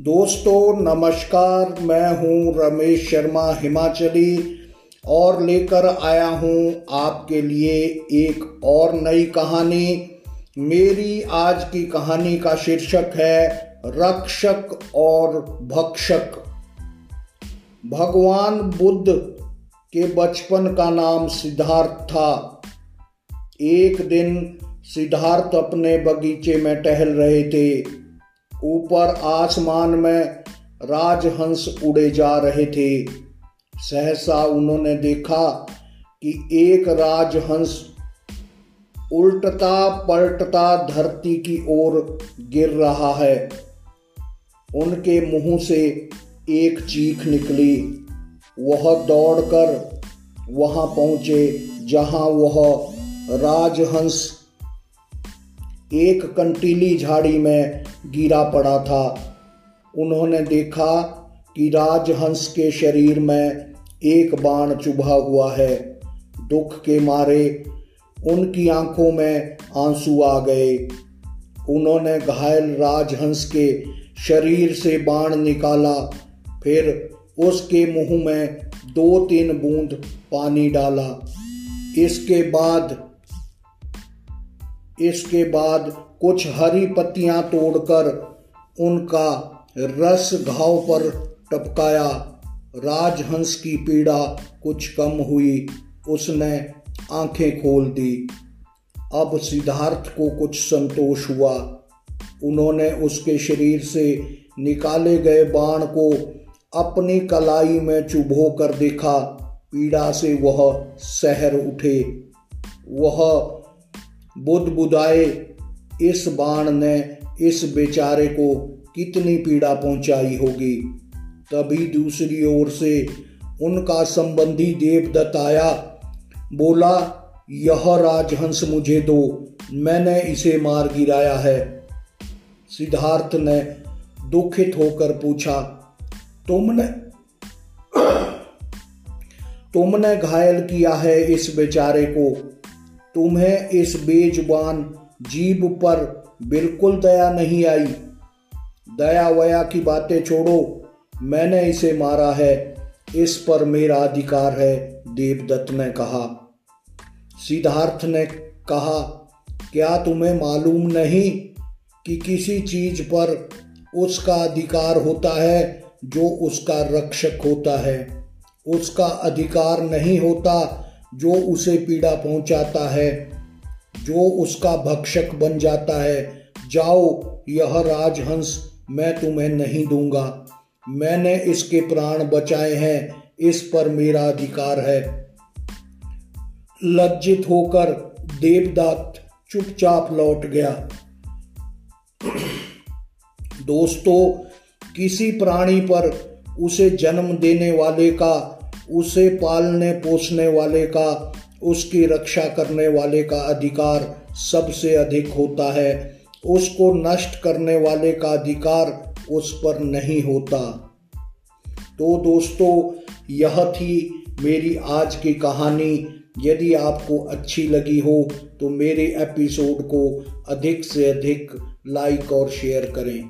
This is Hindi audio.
दोस्तों, नमस्कार, मैं हूँ रमेश शर्मा, हिमाचली, और लेकर आया हूँ आपके लिए एक और नई कहानी। मेरी आज की कहानी का शीर्षक है, रक्षक और भक्षक। भगवान बुद्ध के बचपन का नाम सिद्धार्थ था। एक दिन सिद्धार्थ अपने बगीचे में टहल रहे थे। ऊपर आसमान में राजहंस उड़े जा रहे थे। सहसा उन्होंने देखा कि एक राजहंस उल्टता पलटता धरती की ओर गिर रहा है। उनके मुँह से एक चीख निकली। वह दौड़कर वहाँ पहुँचे, जहाँ वह राजहंस एक कंटीली झाड़ी में गिरा पड़ा था। उन्होंने देखा कि राजहंस के शरीर में एक बाण चुभा हुआ है। दुख के मारे उनकी आँखों में आँसू आ गए। उन्होंने घायल राजहंस के शरीर से बाण निकाला। फिर उसके मुँह में दो तीन बूंद पानी डाला। इसके बाद इसके बाद कुछ हरी पत्तियाँ तोड़कर उनका रस घाव पर टपकाया। राजहंस की पीड़ा कुछ कम हुई। उसने आँखें खोल दी। अब सिद्धार्थ को कुछ संतोष हुआ। उन्होंने उसके शरीर से निकाले गए बाण को अपनी कलाई में चुभो कर देखा। पीड़ा से वह सहर उठे। वह बुद बुदाए इस बाण ने इस बेचारे को कितनी पीड़ा पहुंचाई होगी। तभी दूसरी ओर से उनका संबंधी देवदत्त आया, बोला, यह राजहंस मुझे दो, मैंने इसे मार गिराया है। सिद्धार्थ ने दुखित होकर पूछा, तुमने तुमने घायल किया है इस बेचारे को? तुम्हें इस बेजुबान जीव पर बिल्कुल दया नहीं आई। दया वया की बातें छोड़ो, मैंने इसे मारा है। इस पर मेरा अधिकार है, देवदत्त ने कहा। सिद्धार्थ ने कहा, क्या तुम्हें मालूम नहीं कि किसी चीज़ पर उसका अधिकार होता है जो उसका रक्षक होता है? उसका अधिकार नहीं होता जो उसे पीड़ा पहुंचाता है, जो उसका भक्षक बन जाता है, जाओ, यह राजहंस मैं तुम्हें नहीं दूँगा। मैंने इसके प्राण बचाए हैं, इस पर मेरा अधिकार है। लज्जित होकर देवदत्त चुपचाप लौट गया। दोस्तों, किसी प्राणी पर उसे जन्म देने वाले का उसे पालने पोसने वाले का, उसकी रक्षा करने वाले का अधिकार सबसे अधिक होता है। उसको नष्ट करने वाले का अधिकार उस पर नहीं होता। तो दोस्तों, यह थी मेरी आज की कहानी। यदि आपको अच्छी लगी हो तो मेरे एपिसोड को अधिक से अधिक लाइक और शेयर करें।